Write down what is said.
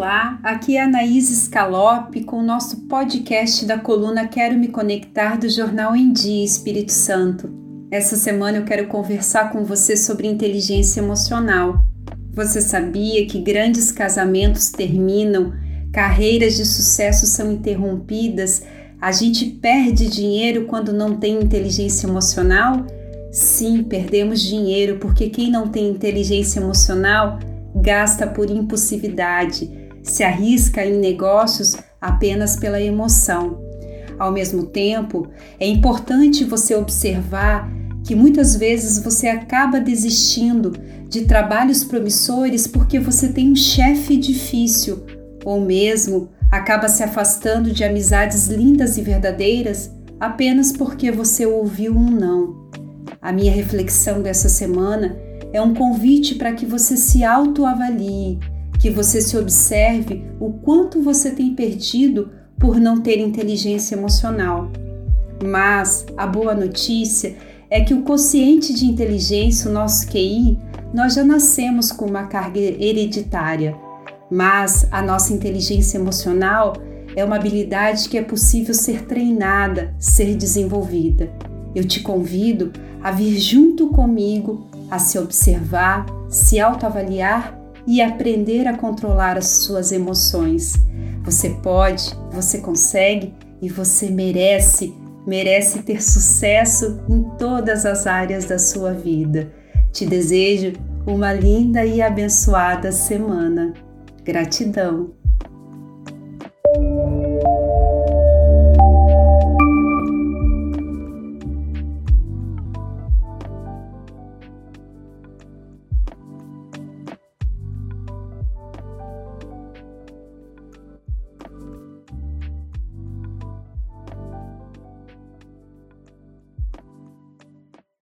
Aqui é Anaís Scalope com o nosso podcast da coluna Quero Me Conectar do Jornal Em Dia Espírito Santo. Essa semana eu quero conversar com você sobre inteligência emocional. Você sabia que grandes casamentos terminam, carreiras de sucesso são interrompidas, a gente perde dinheiro quando não tem inteligência emocional? Sim, perdemos dinheiro porque quem não tem inteligência emocional gasta por impulsividade se arrisca em negócios apenas pela emoção. Ao mesmo tempo, é importante você observar que muitas vezes você acaba desistindo de trabalhos promissores porque você tem um chefe difícil, ou mesmo acaba se afastando de amizades lindas e verdadeiras apenas porque você ouviu um não. A minha reflexão dessa semana é um convite para que você se autoavalie que você se observe o quanto você tem perdido por não ter inteligência emocional. Mas a boa notícia é que o consciente de inteligência, o nosso QI, nós já nascemos com uma carga hereditária, mas a nossa inteligência emocional é uma habilidade que é possível ser treinada, ser desenvolvida. Eu te convido a vir junto comigo a se observar, se autoavaliar e aprender a controlar as suas emoções. Você pode, você consegue e você merece, merece ter sucesso em todas as áreas da sua vida. Te desejo uma linda e abençoada semana. Gratidão.